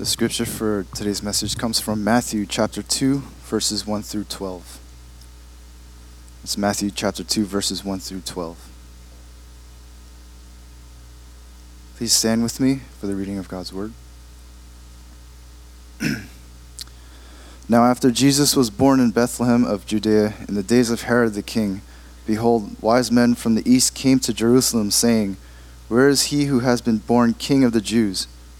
The scripture for today's message comes from Matthew chapter 2, verses 1 through 12. It's Matthew chapter 2, verses 1 through 12. Please stand with me for the reading of God's word. now, after Jesus was born in Bethlehem of Judea in the days of Herod the king, behold, wise men from the east came to Jerusalem, saying, Where is he who has been born king of the Jews?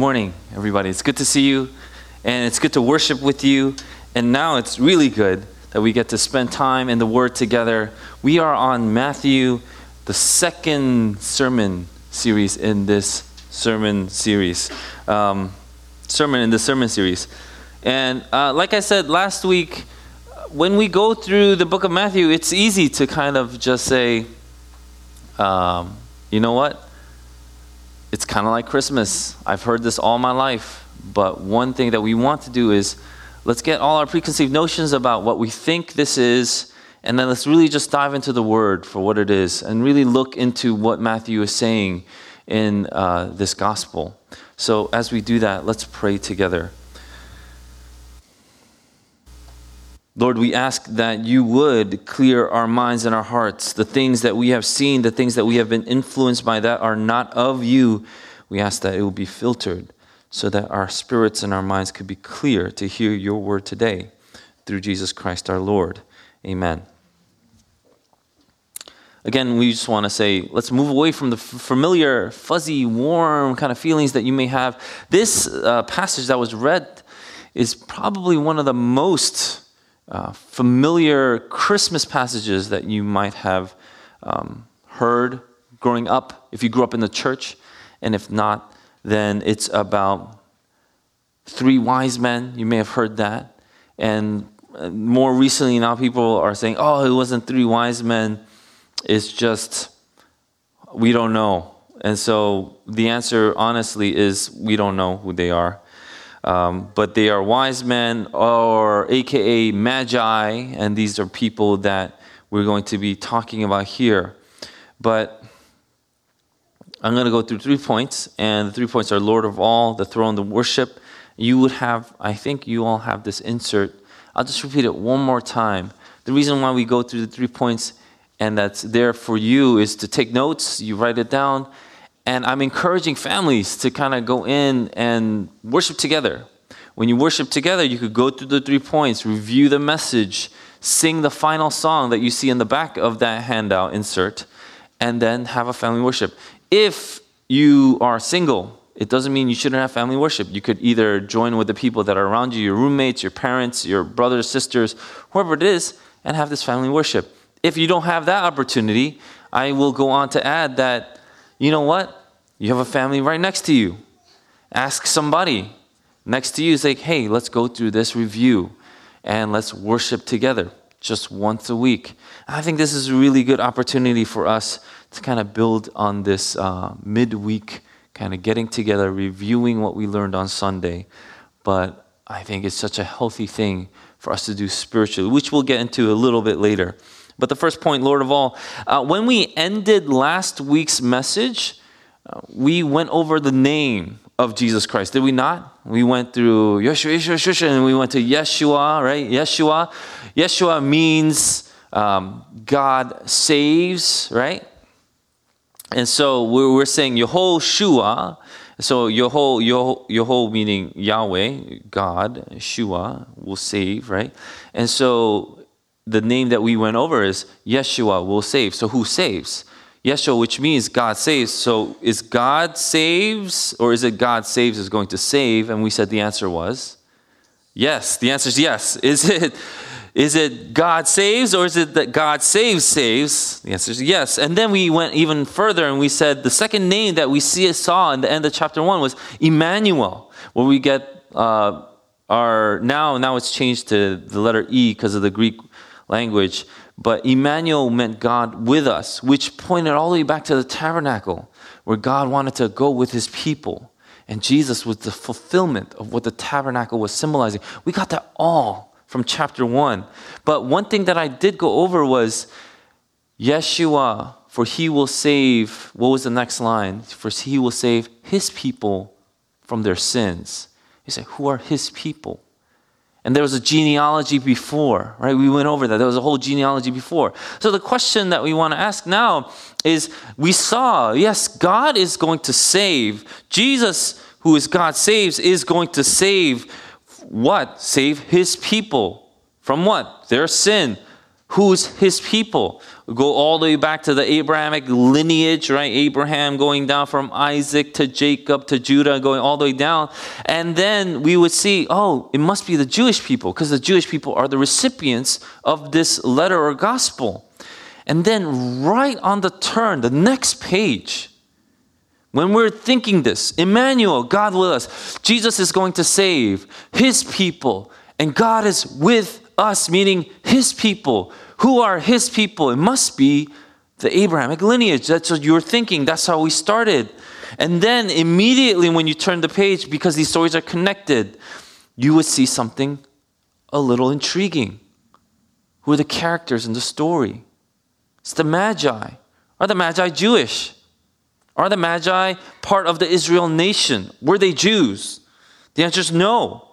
Morning, everybody. It's good to see you, and it's good to worship with you. And now it's really good that we get to spend time in the Word together. We are on Matthew, the second sermon series in this sermon series, um, sermon in the sermon series. And uh, like I said last week, when we go through the book of Matthew, it's easy to kind of just say, um, you know what? It's kind of like Christmas. I've heard this all my life. But one thing that we want to do is let's get all our preconceived notions about what we think this is, and then let's really just dive into the word for what it is and really look into what Matthew is saying in uh, this gospel. So as we do that, let's pray together. Lord, we ask that you would clear our minds and our hearts. The things that we have seen, the things that we have been influenced by that are not of you. We ask that it will be filtered so that our spirits and our minds could be clear to hear your word today through Jesus Christ our Lord. Amen. Again, we just want to say, let's move away from the familiar, fuzzy, warm kind of feelings that you may have. This uh, passage that was read is probably one of the most uh, familiar Christmas passages that you might have um, heard growing up, if you grew up in the church, and if not, then it's about three wise men. You may have heard that. And uh, more recently, now people are saying, oh, it wasn't three wise men, it's just we don't know. And so the answer, honestly, is we don't know who they are. Um, but they are wise men or AKA magi, and these are people that we're going to be talking about here. But I'm going to go through three points, and the three points are Lord of all, the throne, the worship. You would have, I think you all have this insert. I'll just repeat it one more time. The reason why we go through the three points and that's there for you is to take notes, you write it down, and I'm encouraging families to kind of go in and worship together. When you worship together, you could go through the three points, review the message, sing the final song that you see in the back of that handout insert, and then have a family worship. If you are single, it doesn't mean you shouldn't have family worship. You could either join with the people that are around you, your roommates, your parents, your brothers, sisters, whoever it is, and have this family worship. If you don't have that opportunity, I will go on to add that you know what? You have a family right next to you. Ask somebody next to you, say, hey, let's go through this review and let's worship together just once a week. I think this is a really good opportunity for us to kind of build on this uh, midweek kind of getting together, reviewing what we learned on Sunday. But I think it's such a healthy thing for us to do spiritually, which we'll get into a little bit later. But the first point, Lord of all, uh, when we ended last week's message, uh, we went over the name of Jesus Christ, did we not? We went through Yeshua, Yeshua, Yeshua, and we went to Yeshua, right? Yeshua. Yeshua means um, God saves, right? And so we're, we're saying Yehoshua. So Yeho, Yeho, Yeho meaning Yahweh, God, Shua will save, right? And so the name that we went over is Yeshua will save. So who saves? Yeshua, which means God saves. So is God saves or is it God saves is going to save? And we said the answer was yes. The answer is yes. Is it is it God saves or is it that God saves saves? The answer is yes. And then we went even further and we said the second name that we see saw in the end of chapter one was Emmanuel, where we get uh, our now now it's changed to the letter E because of the Greek language. But Emmanuel meant God with us, which pointed all the way back to the tabernacle, where God wanted to go with his people. And Jesus was the fulfillment of what the tabernacle was symbolizing. We got that all from chapter 1. But one thing that I did go over was Yeshua, for he will save, what was the next line? For he will save his people from their sins. You say, who are his people? And there was a genealogy before, right? We went over that. There was a whole genealogy before. So the question that we want to ask now is we saw, yes, God is going to save. Jesus, who is God saves, is going to save what? Save his people. From what? Their sin. Who's his people? Go all the way back to the Abrahamic lineage, right? Abraham going down from Isaac to Jacob to Judah, going all the way down. And then we would see, oh, it must be the Jewish people, because the Jewish people are the recipients of this letter or gospel. And then, right on the turn, the next page, when we're thinking this, Emmanuel, God with us, Jesus is going to save his people, and God is with us, meaning his people who are his people? It must be the Abrahamic lineage. That's what you're thinking. That's how we started. And then immediately when you turn the page, because these stories are connected, you would see something a little intriguing. Who are the characters in the story? It's the Magi. Are the Magi Jewish? Are the Magi part of the Israel nation? Were they Jews? The answer is no.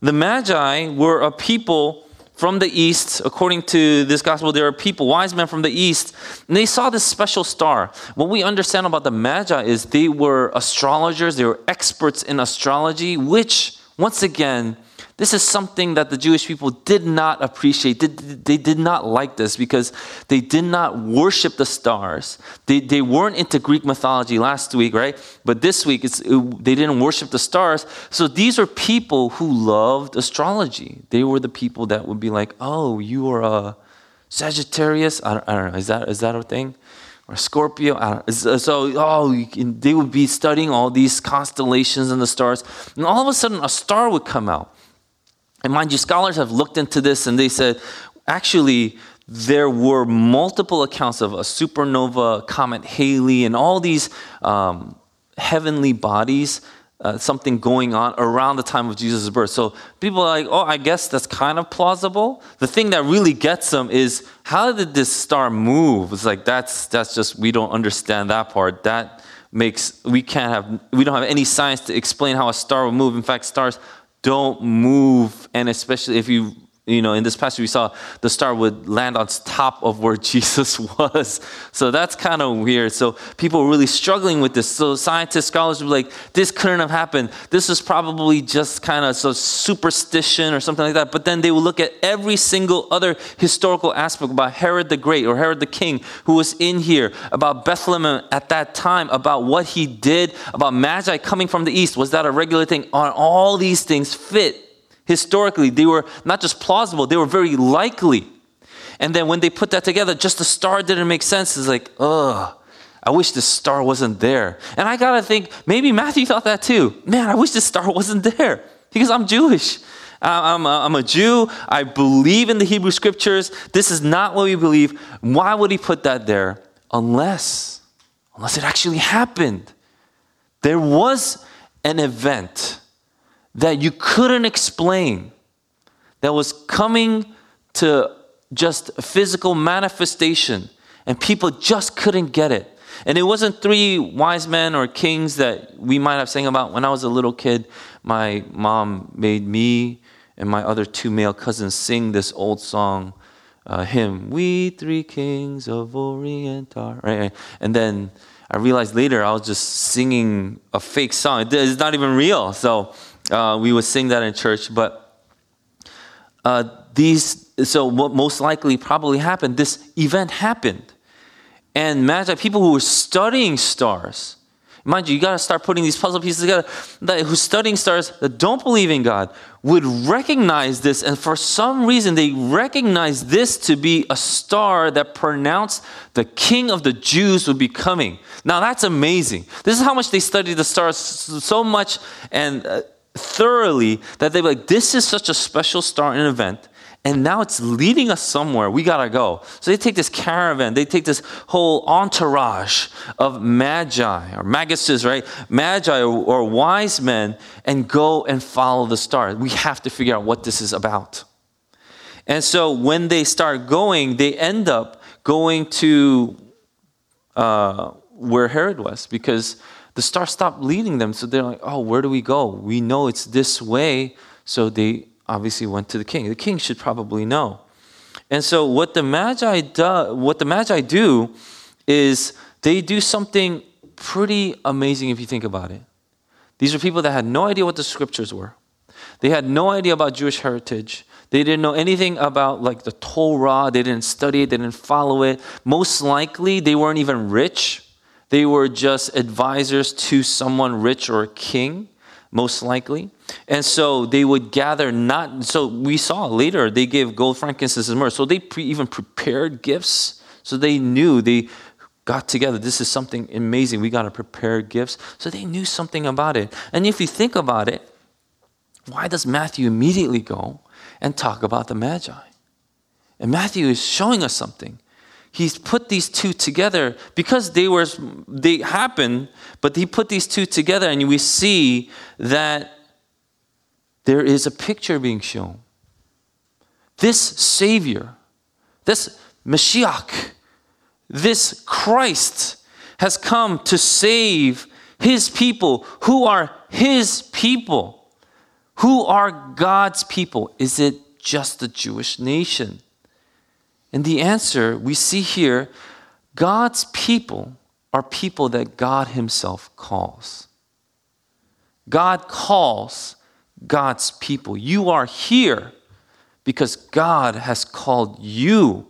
The Magi were a people from the east, according to this gospel, there are people, wise men from the east, and they saw this special star. What we understand about the Magi is they were astrologers, they were experts in astrology, which, once again, this is something that the Jewish people did not appreciate. They did not like this because they did not worship the stars. They, they weren't into Greek mythology last week, right? But this week, it's, it, they didn't worship the stars. So these are people who loved astrology. They were the people that would be like, oh, you are a Sagittarius? I don't, I don't know. Is that, is that a thing? or Scorpio. So, oh, can, they would be studying all these constellations and the stars, and all of a sudden, a star would come out. And mind you, scholars have looked into this and they said actually, there were multiple accounts of a supernova, comet Halley, and all these um, heavenly bodies. Uh, something going on around the time of Jesus' birth. So people are like, oh, I guess that's kind of plausible. The thing that really gets them is how did this star move? It's like that's that's just we don't understand that part. That makes we can't have we don't have any science to explain how a star will move. In fact, stars don't move. And especially if you you know, in this passage we saw the star would land on top of where Jesus was. So that's kind of weird. So people were really struggling with this. So scientists, scholars were like, this couldn't have happened. This is probably just kind of so superstition or something like that. But then they would look at every single other historical aspect about Herod the Great or Herod the King who was in here, about Bethlehem at that time, about what he did, about Magi coming from the east. Was that a regular thing? On all these things fit historically, they were not just plausible, they were very likely. And then when they put that together, just the star didn't make sense. It's like, ugh, I wish the star wasn't there. And I gotta think, maybe Matthew thought that too. Man, I wish the star wasn't there because I'm Jewish. I'm a, I'm a Jew. I believe in the Hebrew scriptures. This is not what we believe. Why would he put that there? Unless, unless it actually happened. there was an event that you couldn't explain that was coming to just physical manifestation, and people just couldn't get it. And it wasn't three wise men or kings that we might have sang about when I was a little kid. My mom made me and my other two male cousins sing this old song, uh, hymn, We Three Kings of Orient are. Right? And then I realized later I was just singing a fake song. It's not even real. So uh, we would sing that in church. But uh, these, so what most likely probably happened, this event happened. And Magi, people who were studying stars, mind you, you got to start putting these puzzle pieces together, that, who's studying stars that don't believe in God would recognize this. And for some reason, they recognize this to be a star that pronounced the king of the Jews would be coming. Now, that's amazing. This is how much they studied the stars so much and uh, thoroughly that they were like, this is such a special star and event and now it's leading us somewhere. We gotta go. So they take this caravan, they take this whole entourage of magi or maguses, right? Magi or, or wise men, and go and follow the star. We have to figure out what this is about. And so when they start going, they end up going to uh, where Herod was because the star stopped leading them. So they're like, oh, where do we go? We know it's this way. So they obviously went to the king. The king should probably know. And so what the magi do, what the magi do is they do something pretty amazing if you think about it. These are people that had no idea what the scriptures were. They had no idea about Jewish heritage. They didn't know anything about like the Torah. They didn't study it. They didn't follow it. Most likely, they weren't even rich. They were just advisors to someone rich or a king most likely. And so they would gather not, so we saw later they gave gold, frankincense, and myrrh. So they pre, even prepared gifts. So they knew they got together. This is something amazing. We got to prepare gifts. So they knew something about it. And if you think about it, why does Matthew immediately go and talk about the Magi? And Matthew is showing us something he's put these two together because they were they happen but he put these two together and we see that there is a picture being shown. This savior this mashiach this christ has come to save his people who are his people. Who are god's people? Is it just the jewish nation and the answer we see here God's people are people that God Himself calls. God calls God's people. You are here because God has called you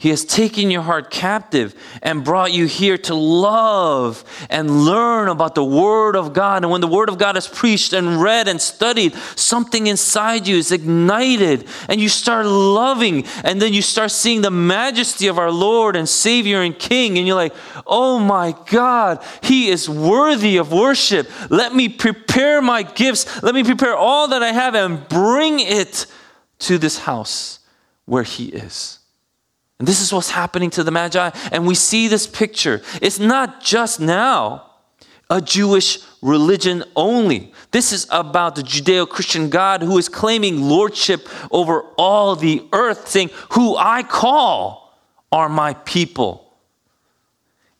he has taken your heart captive and brought you here to love and learn about the Word of God. And when the Word of God is preached and read and studied, something inside you is ignited and you start loving. And then you start seeing the majesty of our Lord and Savior and King. And you're like, oh my God, He is worthy of worship. Let me prepare my gifts. Let me prepare all that I have and bring it to this house where He is. And this is what's happening to the Magi. And we see this picture. It's not just now a Jewish religion only. This is about the Judeo Christian God who is claiming lordship over all the earth, saying, Who I call are my people.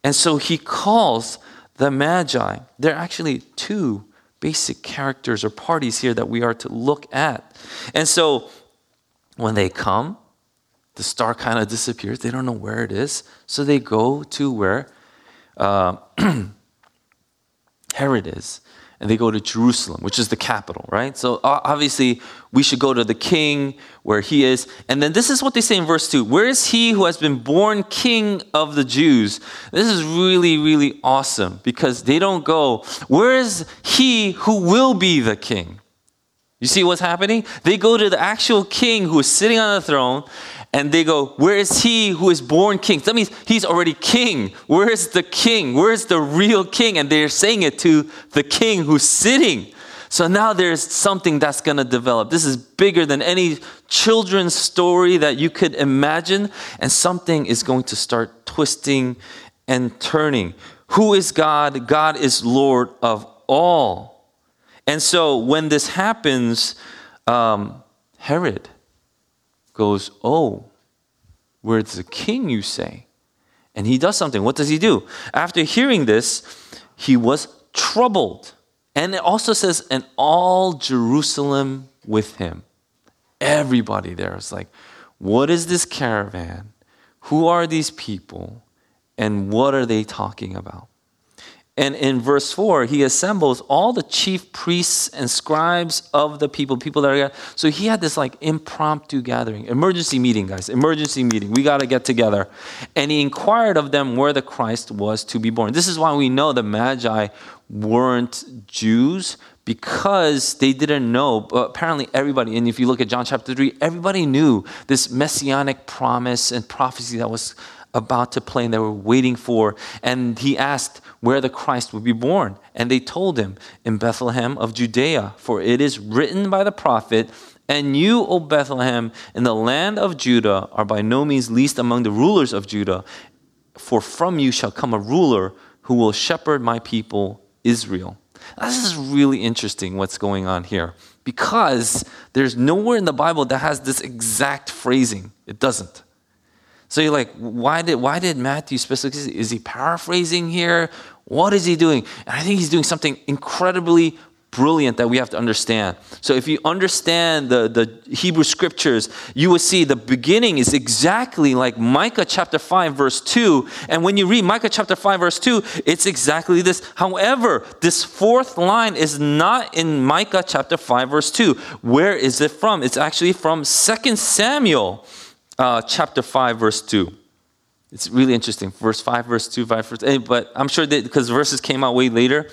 And so he calls the Magi. There are actually two basic characters or parties here that we are to look at. And so when they come, the star kind of disappears. They don't know where it is. So they go to where uh, Herod is. And they go to Jerusalem, which is the capital, right? So obviously, we should go to the king where he is. And then this is what they say in verse 2 Where is he who has been born king of the Jews? This is really, really awesome because they don't go, Where is he who will be the king? You see what's happening? They go to the actual king who is sitting on the throne and they go, Where is he who is born king? That means he's already king. Where is the king? Where is the real king? And they're saying it to the king who's sitting. So now there's something that's going to develop. This is bigger than any children's story that you could imagine, and something is going to start twisting and turning. Who is God? God is Lord of all. And so when this happens, um, Herod goes, Oh, where's the king, you say? And he does something. What does he do? After hearing this, he was troubled. And it also says, and all Jerusalem with him. Everybody there is like, what is this caravan? Who are these people? And what are they talking about? And in verse 4, he assembles all the chief priests and scribes of the people, people that are. So he had this like impromptu gathering, emergency meeting, guys, emergency meeting. We got to get together. And he inquired of them where the Christ was to be born. This is why we know the Magi weren't Jews because they didn't know. But apparently, everybody, and if you look at John chapter 3, everybody knew this messianic promise and prophecy that was about to play and they were waiting for. And he asked where the Christ would be born. And they told him, In Bethlehem of Judea, for it is written by the prophet, and you, O Bethlehem, in the land of Judah, are by no means least among the rulers of Judah, for from you shall come a ruler who will shepherd my people Israel. This is really interesting what's going on here because there's nowhere in the Bible that has this exact phrasing. It doesn't. So you're like, why did why did Matthew specifically? Is he paraphrasing here? What is he doing? And I think he's doing something incredibly brilliant that we have to understand. So if you understand the, the Hebrew scriptures, you will see the beginning is exactly like Micah chapter 5, verse 2. And when you read Micah chapter 5, verse 2, it's exactly this. However, this fourth line is not in Micah chapter 5, verse 2. Where is it from? It's actually from 2 Samuel uh, chapter 5, verse 2. It's really interesting. Verse 5, verse 2, 5, verse 8. But I'm sure that because verses came out way later,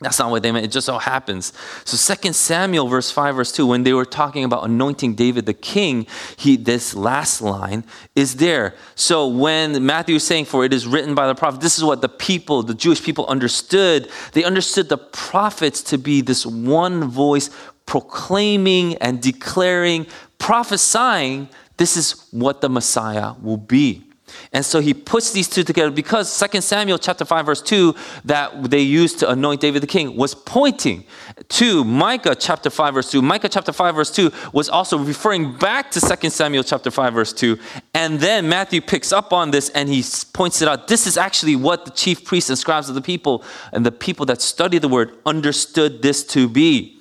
that's not what they meant. It just so happens. So 2 Samuel, verse 5, verse 2, when they were talking about anointing David the king, he, this last line is there. So when Matthew is saying, For it is written by the prophet, this is what the people, the Jewish people understood. They understood the prophets to be this one voice proclaiming and declaring, prophesying this is what the Messiah will be. And so he puts these two together because 2 Samuel chapter 5 verse 2 that they used to anoint David the king was pointing to Micah chapter 5 verse 2. Micah chapter 5 verse 2 was also referring back to 2 Samuel chapter 5 verse 2. And then Matthew picks up on this and he points it out. This is actually what the chief priests and scribes of the people and the people that study the word understood this to be.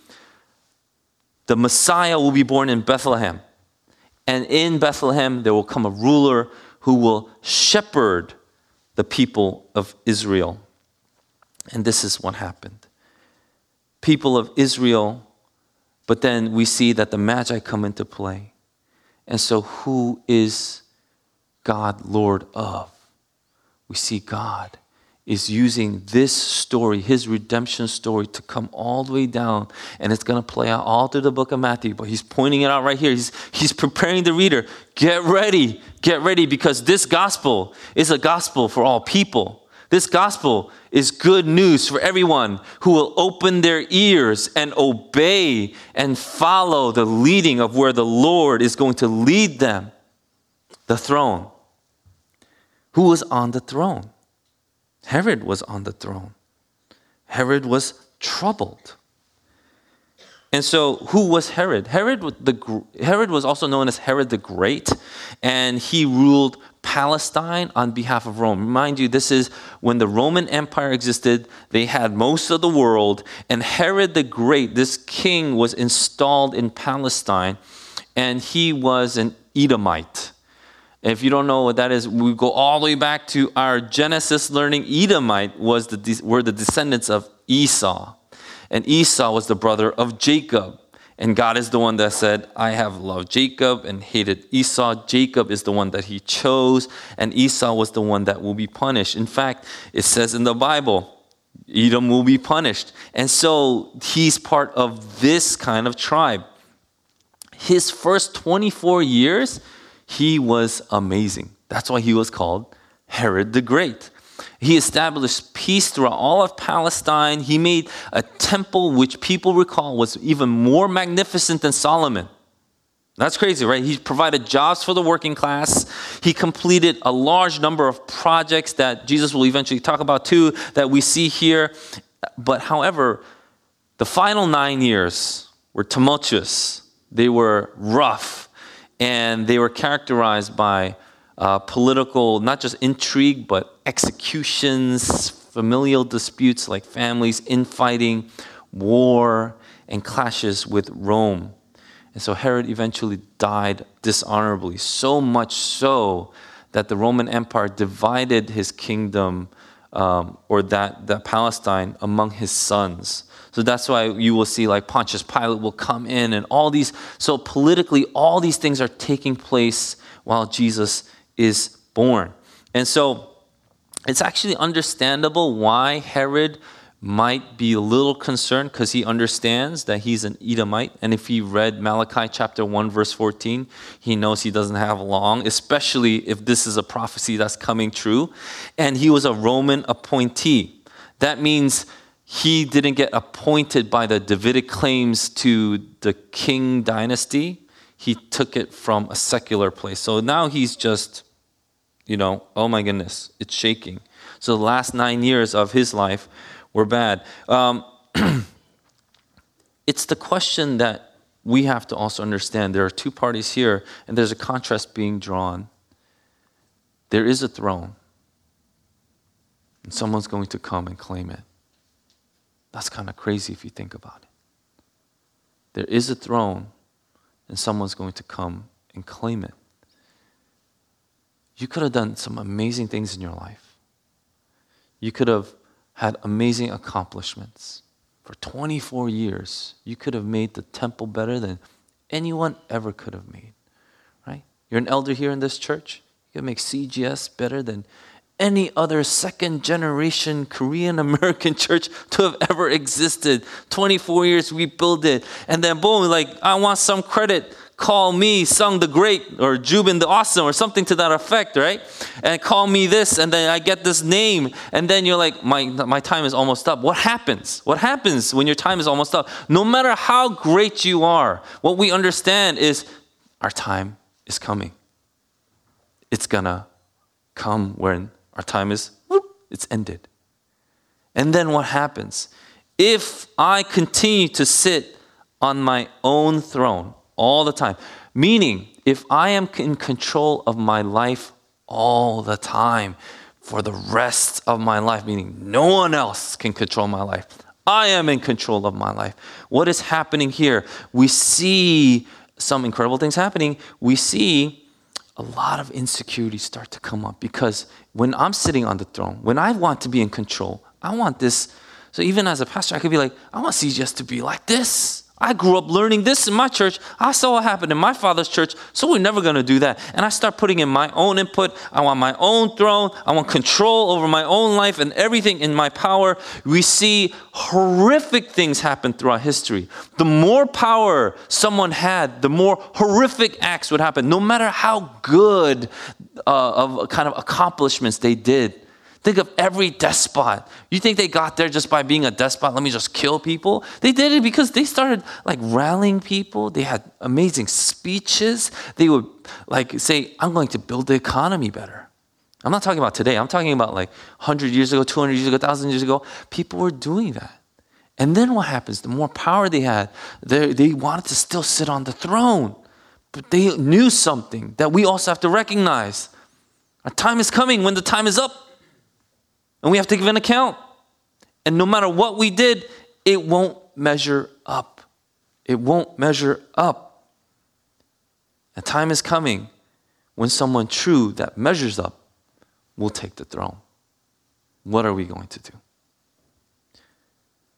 The Messiah will be born in Bethlehem. And in Bethlehem, there will come a ruler who will shepherd the people of Israel. And this is what happened. People of Israel, but then we see that the Magi come into play. And so, who is God Lord of? We see God is using this story, his redemption story, to come all the way down. And it's going to play out all through the book of Matthew, but he's pointing it out right here. He's, he's preparing the reader. Get ready, get ready, because this gospel is a gospel for all people. This gospel is good news for everyone who will open their ears and obey and follow the leading of where the Lord is going to lead them. The throne. Who was on the throne? Herod was on the throne. Herod was troubled. And so, who was Herod? Herod, the, Herod was also known as Herod the Great, and he ruled Palestine on behalf of Rome. Mind you, this is when the Roman Empire existed, they had most of the world, and Herod the Great, this king, was installed in Palestine, and he was an Edomite. If you don't know what that is, we go all the way back to our Genesis learning. Edomite was the, were the descendants of Esau. And Esau was the brother of Jacob. And God is the one that said, I have loved Jacob and hated Esau. Jacob is the one that he chose, and Esau was the one that will be punished. In fact, it says in the Bible, Edom will be punished. And so he's part of this kind of tribe. His first 24 years, he was amazing. That's why he was called Herod the Great. He established peace throughout all of Palestine. He made a temple which people recall was even more magnificent than Solomon. That's crazy, right? He provided jobs for the working class. He completed a large number of projects that Jesus will eventually talk about too, that we see here. But however, the final nine years were tumultuous, they were rough, and they were characterized by uh, political, not just intrigue, but executions, familial disputes like families, infighting, war, and clashes with Rome. And so Herod eventually died dishonorably, so much so that the Roman Empire divided his kingdom um, or that, that Palestine among his sons. So that's why you will see like Pontius Pilate will come in and all these. So politically, all these things are taking place while Jesus is born. And so it's actually understandable why Herod might be a little concerned because he understands that he's an Edomite. And if he read Malachi chapter 1, verse 14, he knows he doesn't have long, especially if this is a prophecy that's coming true. And he was a Roman appointee. That means he didn't get appointed by the Davidic claims to the king dynasty. He took it from a secular place. So now he's just, you know, oh my goodness, it's shaking. So the last nine years of his life were bad. Um, it's the question that we have to also understand. There are two parties here, and there's a contrast being drawn. There is a throne, and someone's going to come and claim it. That's kind of crazy if you think about it. There is a throne, and someone's going to come and claim it. You could have done some amazing things in your life. You could have had amazing accomplishments. For 24 years, you could have made the temple better than anyone ever could have made, right? You're an elder here in this church. You can make CGS better than any other second generation Korean American church to have ever existed. 24 years we built it. And then boom, like, I want some credit call me Sung the Great or Jubin the Awesome or something to that effect, right? And call me this, and then I get this name, and then you're like, my, my time is almost up. What happens? What happens when your time is almost up? No matter how great you are, what we understand is our time is coming. It's gonna come when our time is, whoop, it's ended. And then what happens? If I continue to sit on my own throne, all the time. Meaning, if I am in control of my life all the time for the rest of my life, meaning no one else can control my life, I am in control of my life. What is happening here? We see some incredible things happening. We see a lot of insecurities start to come up because when I'm sitting on the throne, when I want to be in control, I want this. So even as a pastor, I could be like, I want CGS to be like this. I grew up learning this in my church. I saw what happened in my father's church, so we're never going to do that. And I start putting in my own input. I want my own throne. I want control over my own life and everything in my power. We see horrific things happen throughout history. The more power someone had, the more horrific acts would happen, no matter how good uh, of kind of accomplishments they did. Think of every despot. You think they got there just by being a despot? Let me just kill people. They did it because they started like rallying people. They had amazing speeches. They would like say, I'm going to build the economy better. I'm not talking about today. I'm talking about like 100 years ago, 200 years ago, 1,000 years ago. People were doing that. And then what happens? The more power they had, they, they wanted to still sit on the throne. But they knew something that we also have to recognize. Our time is coming when the time is up. And we have to give an account. And no matter what we did, it won't measure up. It won't measure up. A time is coming when someone true that measures up will take the throne. What are we going to do?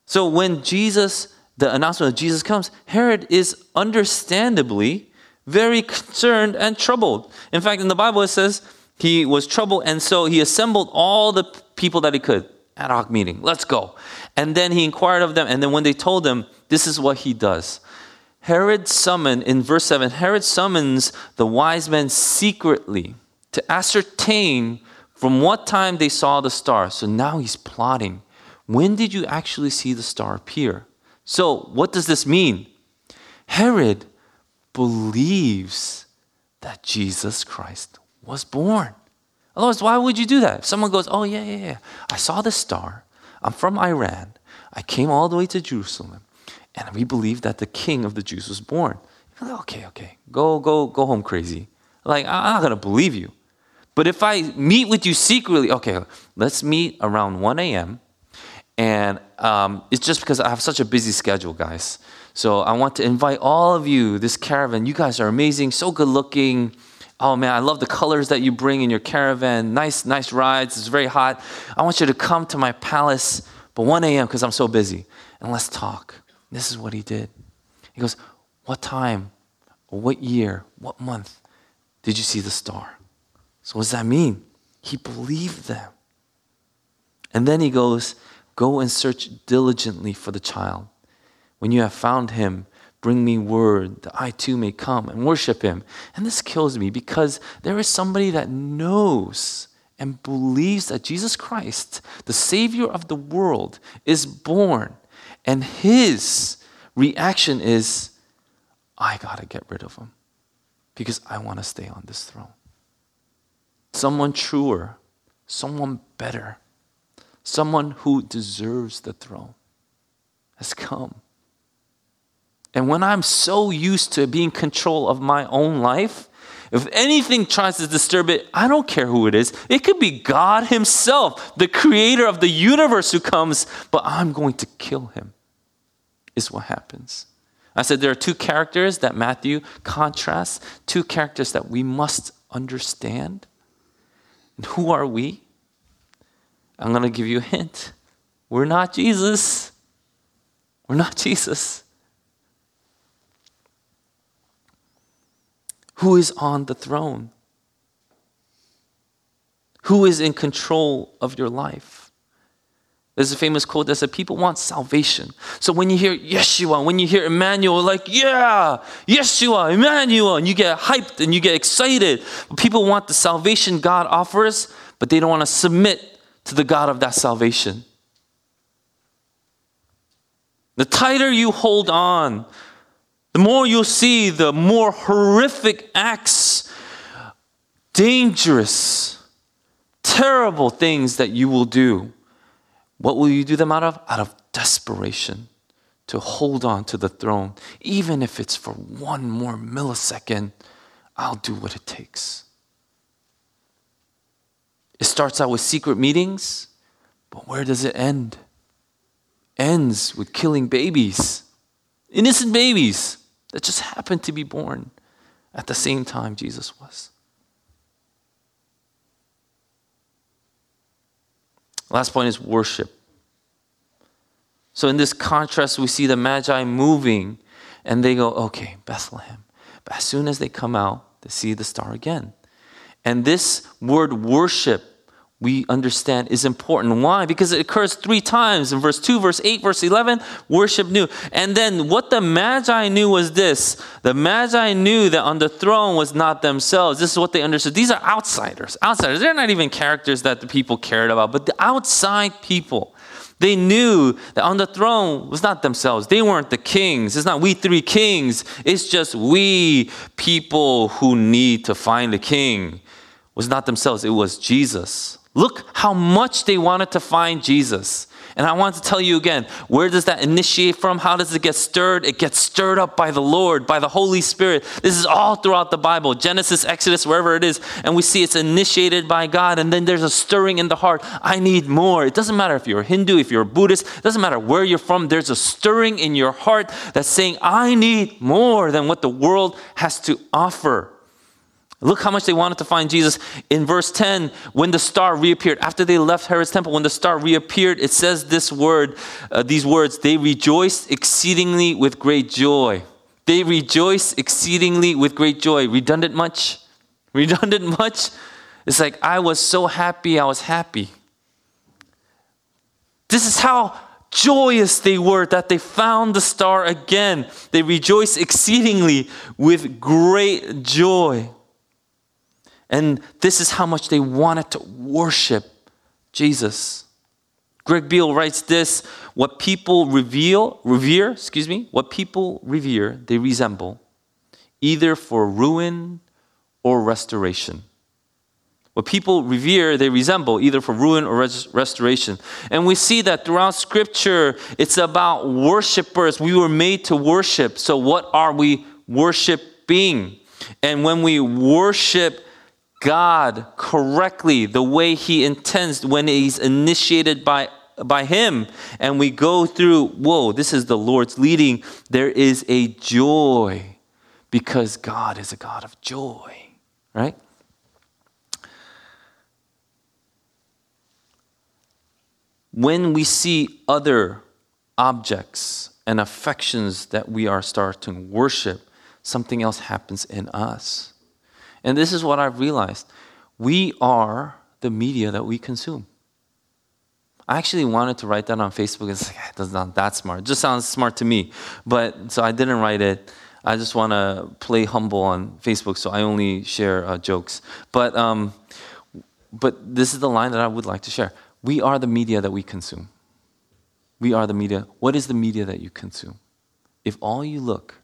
So when Jesus, the announcement of Jesus comes, Herod is understandably very concerned and troubled. In fact, in the Bible it says he was troubled, and so he assembled all the people that he could. Ad hoc meeting, let's go. And then he inquired of them, and then when they told him, this is what he does. Herod summoned, in verse 7, Herod summons the wise men secretly to ascertain from what time they saw the star. So now he's plotting. When did you actually see the star appear? So, what does this mean? Herod believes that Jesus Christ was born. Otherwise, why would you do that? If someone goes, Oh, yeah, yeah, yeah, I saw the star. I'm from Iran. I came all the way to Jerusalem, and we believe that the king of the Jews was born. Like, okay, okay, go, go, go home crazy. Like, I'm not gonna believe you. But if I meet with you secretly, okay, let's meet around 1 a.m. And um, it's just because I have such a busy schedule, guys. So I want to invite all of you, this caravan. You guys are amazing, so good looking. Oh man, I love the colors that you bring in your caravan. Nice, nice rides. It's very hot. I want you to come to my palace, but 1 a.m. because I'm so busy. And let's talk. This is what he did. He goes, What time, what year, what month did you see the star? So, what does that mean? He believed them. And then he goes, Go and search diligently for the child. When you have found him, bring me word that I too may come and worship him. And this kills me because there is somebody that knows and believes that Jesus Christ, the Savior of the world, is born. And his reaction is, I got to get rid of him because I want to stay on this throne. Someone truer, someone better, someone who deserves the throne has come. And when I'm so used to being control of my own life, if anything tries to disturb it, I don't care who it is. It could be God Himself, the creator of the universe, who comes, but I'm going to kill him, is what happens. I said there are two characters that Matthew contrasts, two characters that we must understand. And who are we? I'm going to give you a hint. We're not Jesus. We're not Jesus. Who is on the throne? Who is in control of your life? There's a famous quote that said, People want salvation. So when you hear Yeshua, when you hear Emmanuel, like, yeah, Yeshua, Emmanuel, and you get hyped and you get excited. People want the salvation God offers, but they don't want to submit to the God of that salvation. The tighter you hold on, the more you'll see the more horrific acts, dangerous, terrible things that you will do. What will you do them out of? Out of desperation to hold on to the throne. Even if it's for one more millisecond, I'll do what it takes. It starts out with secret meetings, but where does it end? Ends with killing babies, innocent babies that just happened to be born at the same time Jesus was. Last point is worship. So, in this contrast, we see the Magi moving and they go, okay, Bethlehem. But as soon as they come out, they see the star again. And this word worship we understand is important. Why? Because it occurs three times in verse 2, verse 8, verse 11. Worship knew. And then what the Magi knew was this the Magi knew that on the throne was not themselves. This is what they understood. These are outsiders. Outsiders. They're not even characters that the people cared about, but the outside people. They knew that on the throne was not themselves. They weren't the kings. It's not we three kings. It's just we people who need to find a king. It was not themselves. It was Jesus. Look how much they wanted to find Jesus. And I want to tell you again, where does that initiate from? How does it get stirred? It gets stirred up by the Lord, by the Holy Spirit. This is all throughout the Bible Genesis, Exodus, wherever it is. And we see it's initiated by God. And then there's a stirring in the heart. I need more. It doesn't matter if you're a Hindu, if you're a Buddhist, it doesn't matter where you're from. There's a stirring in your heart that's saying, I need more than what the world has to offer. Look how much they wanted to find Jesus. In verse 10, when the star reappeared, after they left Herod's temple, when the star reappeared, it says this word, uh, these words, they rejoiced exceedingly with great joy. They rejoiced exceedingly with great joy. Redundant much? Redundant much? It's like, I was so happy, I was happy. This is how joyous they were that they found the star again. They rejoiced exceedingly with great joy. And this is how much they wanted to worship Jesus. Greg Beale writes this what people reveal, revere, excuse me, what people revere, they resemble, either for ruin or restoration. What people revere, they resemble either for ruin or res- restoration. And we see that throughout Scripture, it's about worshipers. We were made to worship. So, what are we worshiping? And when we worship God correctly, the way He intends, when He's initiated by by him. And we go through whoa this is the lord's leading. There is a joy because god is a god of joy right? When we see other objects and affections that we are starting to worship, something else happens in us. And this is what I've realized we are the media that we consume. I actually wanted to write that on Facebook. It's like, it doesn't sound that smart. It just sounds smart to me. But so I didn't write it. I just want to play humble on Facebook, so I only share uh, jokes. But, um, but this is the line that I would like to share. We are the media that we consume. We are the media. What is the media that you consume? If all you look,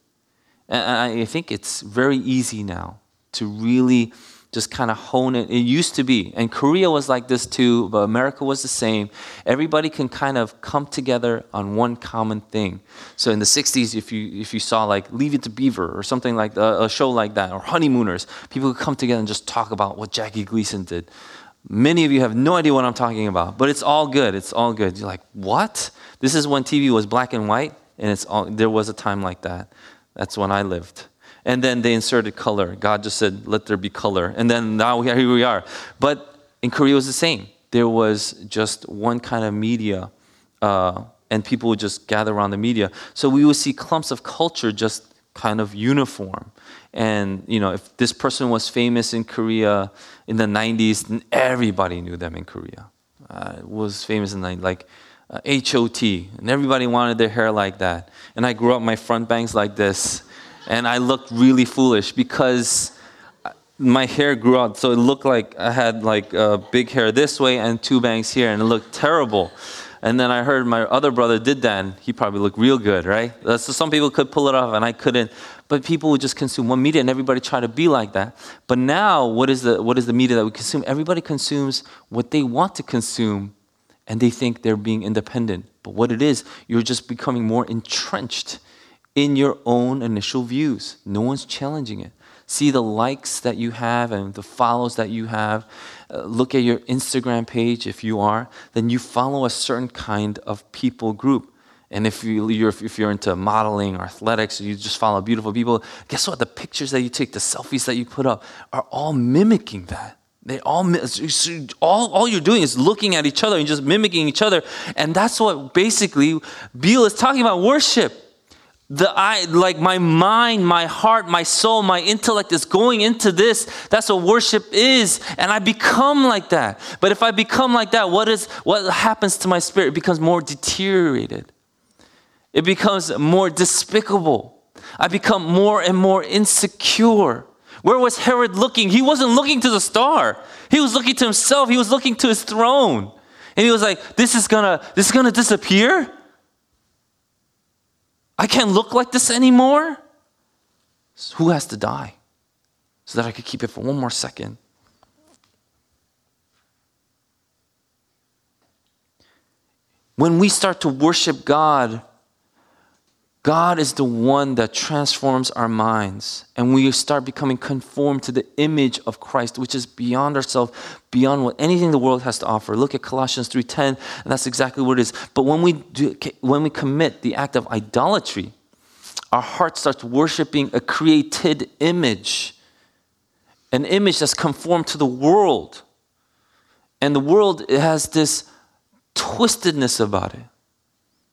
and I think it's very easy now to really just kind of hone it. It used to be, and Korea was like this too, but America was the same. Everybody can kind of come together on one common thing. So in the 60s, if you, if you saw like Leave It to Beaver or something like a, a show like that, or Honeymooners, people would come together and just talk about what Jackie Gleason did. Many of you have no idea what I'm talking about, but it's all good. It's all good. You're like, what? This is when TV was black and white, and it's all, there was a time like that. That's when I lived. And then they inserted color. God just said, let there be color. And then now here we are. But in Korea, it was the same. There was just one kind of media, uh, and people would just gather around the media. So we would see clumps of culture just kind of uniform. And you know, if this person was famous in Korea in the 90s, everybody knew them in Korea. Uh, was famous in the like uh, HOT, and everybody wanted their hair like that. And I grew up my front bangs like this, and I looked really foolish because uh, my hair grew out, so it looked like I had like uh, big hair this way and two bangs here, and it looked terrible. And then I heard my other brother did that, and he probably looked real good, right? So some people could pull it off, and I couldn't. But people would just consume one media, and everybody tried to be like that. But now, what is the what is the media that we consume? Everybody consumes what they want to consume, and they think they're being independent. But what it is, you're just becoming more entrenched in your own initial views. No one's challenging it. See the likes that you have and the follows that you have, uh, look at your Instagram page if you are, then you follow a certain kind of people group. And if, you, you're, if you're into modeling or athletics, you just follow beautiful people, guess what? The pictures that you take, the selfies that you put up, are all mimicking that. They all, all, all you're doing is looking at each other and just mimicking each other. And that's what basically Beale is talking about worship the I like my mind, my heart, my soul, my intellect is going into this. That's what worship is. And I become like that. But if I become like that, what is what happens to my spirit? It becomes more deteriorated. It becomes more despicable. I become more and more insecure. Where was Herod looking? He wasn't looking to the star. He was looking to himself. He was looking to his throne. And he was like, this is gonna, this is gonna disappear? I can't look like this anymore. So who has to die? So that I could keep it for one more second. When we start to worship God God is the one that transforms our minds, and we start becoming conformed to the image of Christ, which is beyond ourselves, beyond what anything the world has to offer. Look at Colossians 3:10, and that's exactly what it is. But when we do, when we commit the act of idolatry, our heart starts worshiping a created image, an image that's conformed to the world, and the world has this twistedness about it.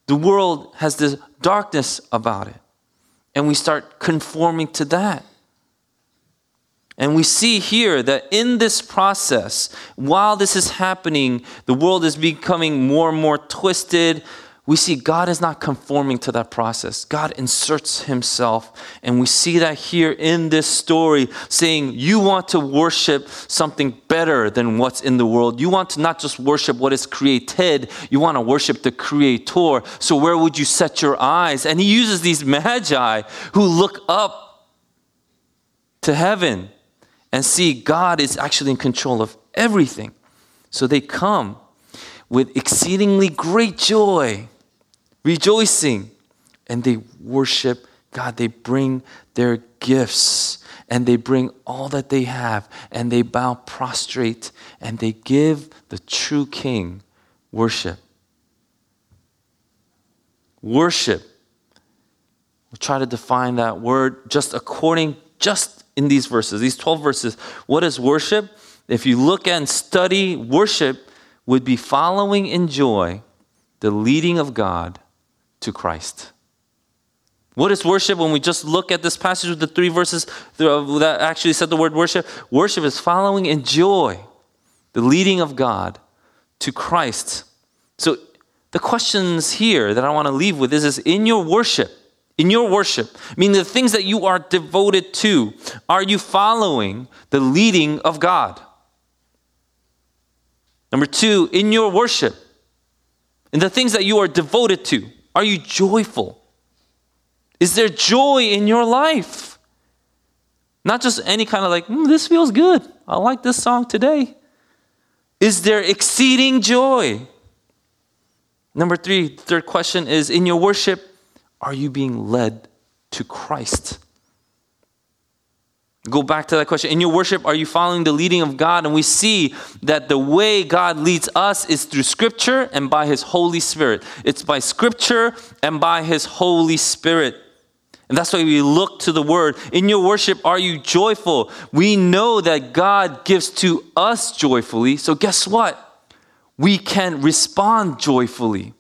The world has this darkness about it. And we start conforming to that. And we see here that in this process, while this is happening, the world is becoming more and more twisted, we see God is not conforming to that process. God inserts himself. And we see that here in this story, saying, You want to worship something better than what's in the world. You want to not just worship what is created, you want to worship the creator. So, where would you set your eyes? And he uses these magi who look up to heaven and see God is actually in control of everything. So they come with exceedingly great joy, rejoicing, and they worship God. They bring their gifts and they bring all that they have and they bow prostrate and they give the true king worship. Worship. We'll try to define that word just according, just in these verses, these 12 verses. What is worship? If you look and study, worship would be following in joy the leading of God to Christ. What is worship when we just look at this passage with the three verses uh, that actually said the word worship? Worship is following in joy the leading of God to Christ. So the questions here that I want to leave with is, is in your worship, in your worship, meaning the things that you are devoted to, are you following the leading of God? Number two, in your worship, in the things that you are devoted to, are you joyful? Is there joy in your life? Not just any kind of like, mm, this feels good. I like this song today. Is there exceeding joy? Number three, third question is in your worship, are you being led to Christ? Go back to that question. In your worship, are you following the leading of God? And we see that the way God leads us is through Scripture and by His Holy Spirit. It's by Scripture and by His Holy Spirit. And that's why we look to the Word. In your worship, are you joyful? We know that God gives to us joyfully. So, guess what? We can respond joyfully.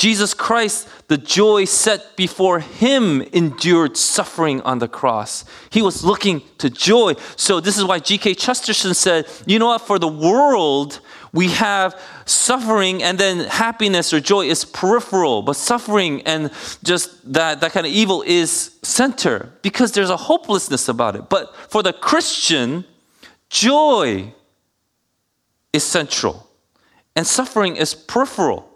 Jesus Christ, the joy set before him, endured suffering on the cross. He was looking to joy. So, this is why G.K. Chesterton said, you know what, for the world, we have suffering and then happiness or joy is peripheral, but suffering and just that, that kind of evil is center because there's a hopelessness about it. But for the Christian, joy is central and suffering is peripheral.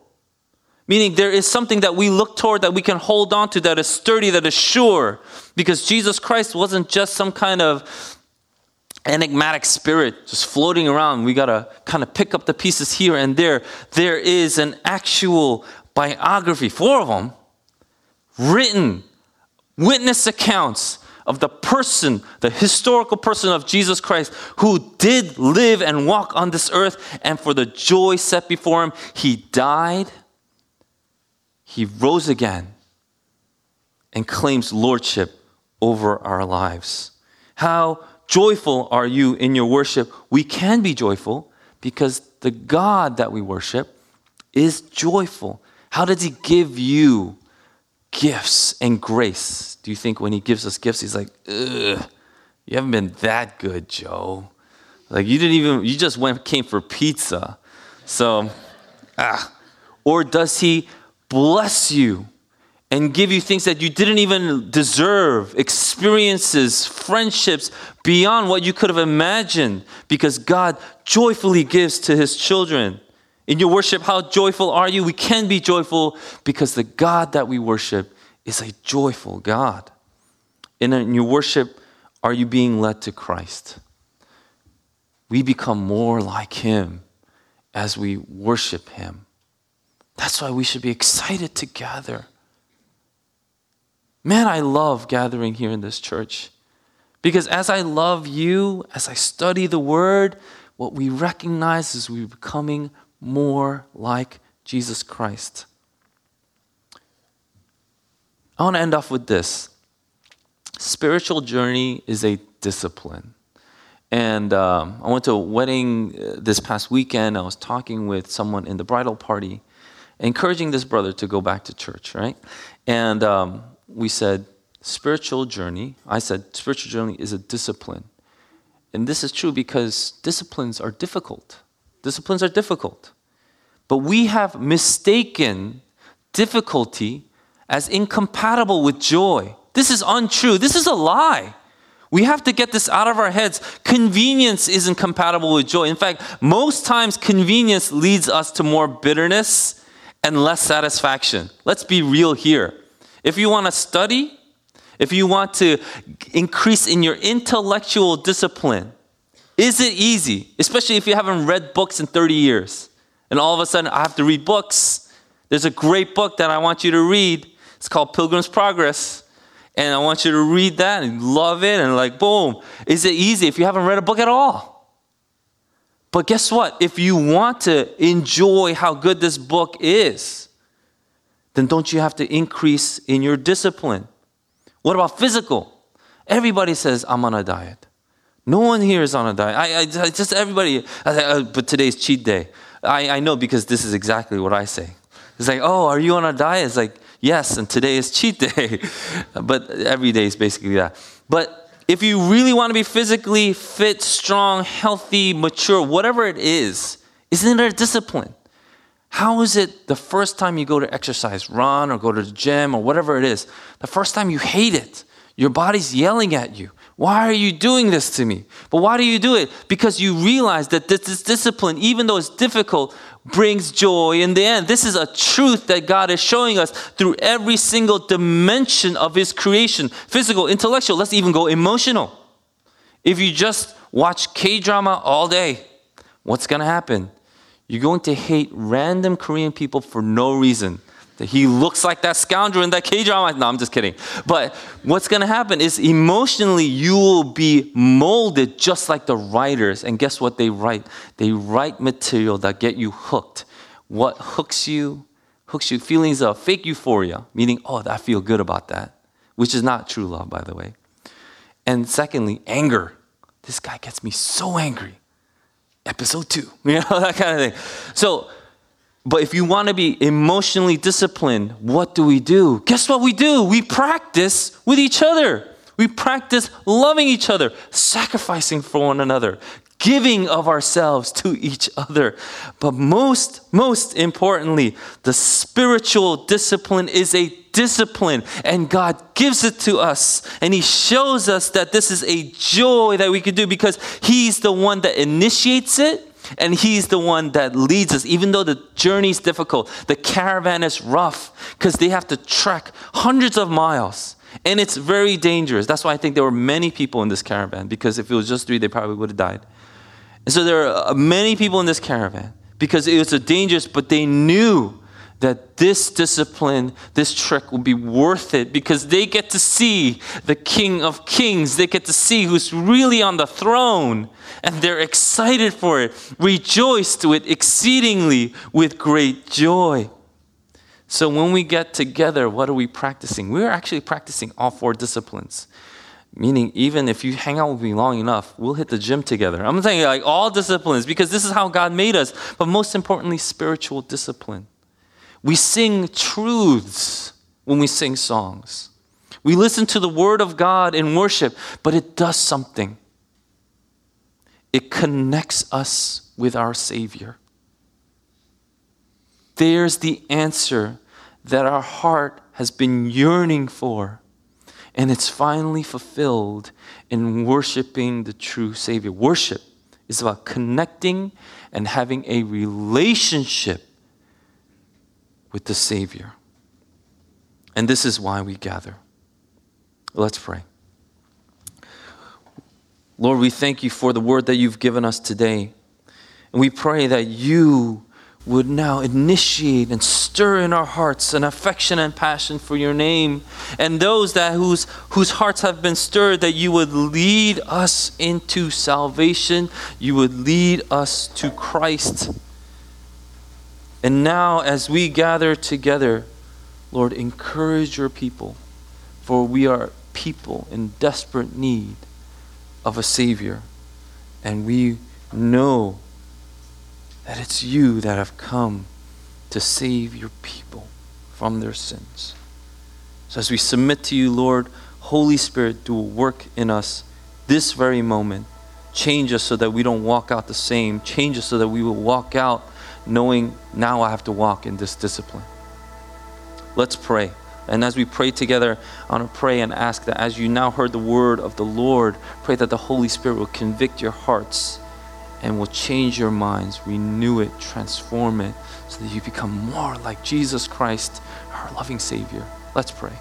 Meaning there is something that we look toward that we can hold on to that is sturdy, that is sure. Because Jesus Christ wasn't just some kind of enigmatic spirit just floating around. We got to kind of pick up the pieces here and there. There is an actual biography, four of them, written, witness accounts of the person, the historical person of Jesus Christ, who did live and walk on this earth, and for the joy set before him, he died he rose again and claims lordship over our lives. How joyful are you in your worship? We can be joyful because the God that we worship is joyful. How does He give you gifts and grace? Do you think when He gives us gifts, He's like, ugh, you haven't been that good, Joe? Like you didn't even, you just went, came for pizza. So, ah. Or does He bless you and give you things that you didn't even deserve, experiences, friendships beyond what you could have imagined, because God joyfully gives to his children. In your worship, how joyful are you? We can be joyful because the God that we worship is a joyful God. in your worship, are you being led to Christ? We become more like him as we worship him. That's why we should be excited to gather. Man, I love gathering here in this church. Because as I love you, as I study the word, what we recognize is we're becoming more like Jesus Christ. I want to end off with this spiritual journey is a discipline. And um, I went to a wedding uh, this past weekend. I was talking with someone in the bridal party encouraging this brother to go back to church, right? And um, we said, spiritual journey, I said, spiritual journey is a discipline. And this is true because disciplines are difficult. Disciplines are difficult. But we have mistaken difficulty as incompatible with joy. This is untrue. This is a lie. We have to get this out of our heads. Convenience isn't compatible with joy. In fact, most times convenience leads us to more bitterness and less satisfaction. Let's be real here. If you want to study if you want to increase in your intellectual discipline, is it easy? Especially if you haven't read books in 30 years. And all of a sudden, I have to read books. There's a great book that I want you to read. It's called Pilgrim's Progress. And I want you to read that and love it and like, boom. Is it easy if you haven't read a book at all? But guess what? If you want to enjoy how good this book is, then don't you have to increase in your discipline? What about physical? Everybody says, I'm on a diet. No one here is on a diet. I, I just everybody, I, uh, but today's cheat day. I, I know because this is exactly what I say. It's like, oh, are you on a diet? It's like, yes, and today is cheat day. but every day is basically that. But if you really want to be physically fit, strong, healthy, mature, whatever it is, isn't there a discipline? How is it the first time you go to exercise, run or go to the gym or whatever it is, the first time you hate it? Your body's yelling at you. Why are you doing this to me? But why do you do it? Because you realize that this, this, discipline, even though it's difficult, brings joy in the end. This is a truth that God is showing us through every single dimension of His creation physical, intellectual, let's even go emotional. If you just watch K drama all day, what's going to happen? You're going to hate random Korean people for no reason. That he looks like that scoundrel in that K drama. No, I'm just kidding. But what's going to happen is emotionally you will be molded just like the writers. And guess what they write? They write material that get you hooked. What hooks you? Hooks you feelings of fake euphoria, meaning, oh, I feel good about that, which is not true love, by the way. And secondly, anger. This guy gets me so angry. Episode two, you know, that kind of thing. So but if you want to be emotionally disciplined, what do we do? Guess what we do? We practice with each other. We practice loving each other, sacrificing for one another, giving of ourselves to each other. But most, most importantly, the spiritual discipline is a discipline, and God gives it to us. And He shows us that this is a joy that we can do because He's the one that initiates it and He's the one that leads us, even though the journey is difficult. The caravan is rough because they have to trek hundreds of miles. And it's very dangerous. That's why I think there were many people in this caravan because if it was just three, they probably would have died. And so there are many people in this caravan because it was a dangerous, but they knew that this discipline, this trick will be worth it because they get to see the King of Kings. They get to see who's really on the throne and they're excited for it. Rejoice to it exceedingly with great joy. So when we get together, what are we practicing? We're actually practicing all four disciplines. Meaning, even if you hang out with me long enough, we'll hit the gym together. I'm saying like all disciplines because this is how God made us. But most importantly, spiritual discipline. We sing truths when we sing songs. We listen to the word of God in worship, but it does something. It connects us with our Savior. There's the answer that our heart has been yearning for, and it's finally fulfilled in worshiping the true Savior. Worship is about connecting and having a relationship with the Savior. And this is why we gather. Let's pray. Lord, we thank you for the word that you've given us today. And we pray that you would now initiate and stir in our hearts an affection and passion for your name. And those that whose, whose hearts have been stirred, that you would lead us into salvation. You would lead us to Christ. And now, as we gather together, Lord, encourage your people, for we are people in desperate need of a Savior. And we know that it's you that have come to save your people from their sins. So, as we submit to you, Lord, Holy Spirit, do a work in us this very moment. Change us so that we don't walk out the same. Change us so that we will walk out knowing now I have to walk in this discipline. Let's pray. And as we pray together, I want to pray and ask that as you now heard the word of the Lord, pray that the Holy Spirit will convict your hearts and will change your minds, renew it, transform it, so that you become more like Jesus Christ, our loving Savior. Let's pray.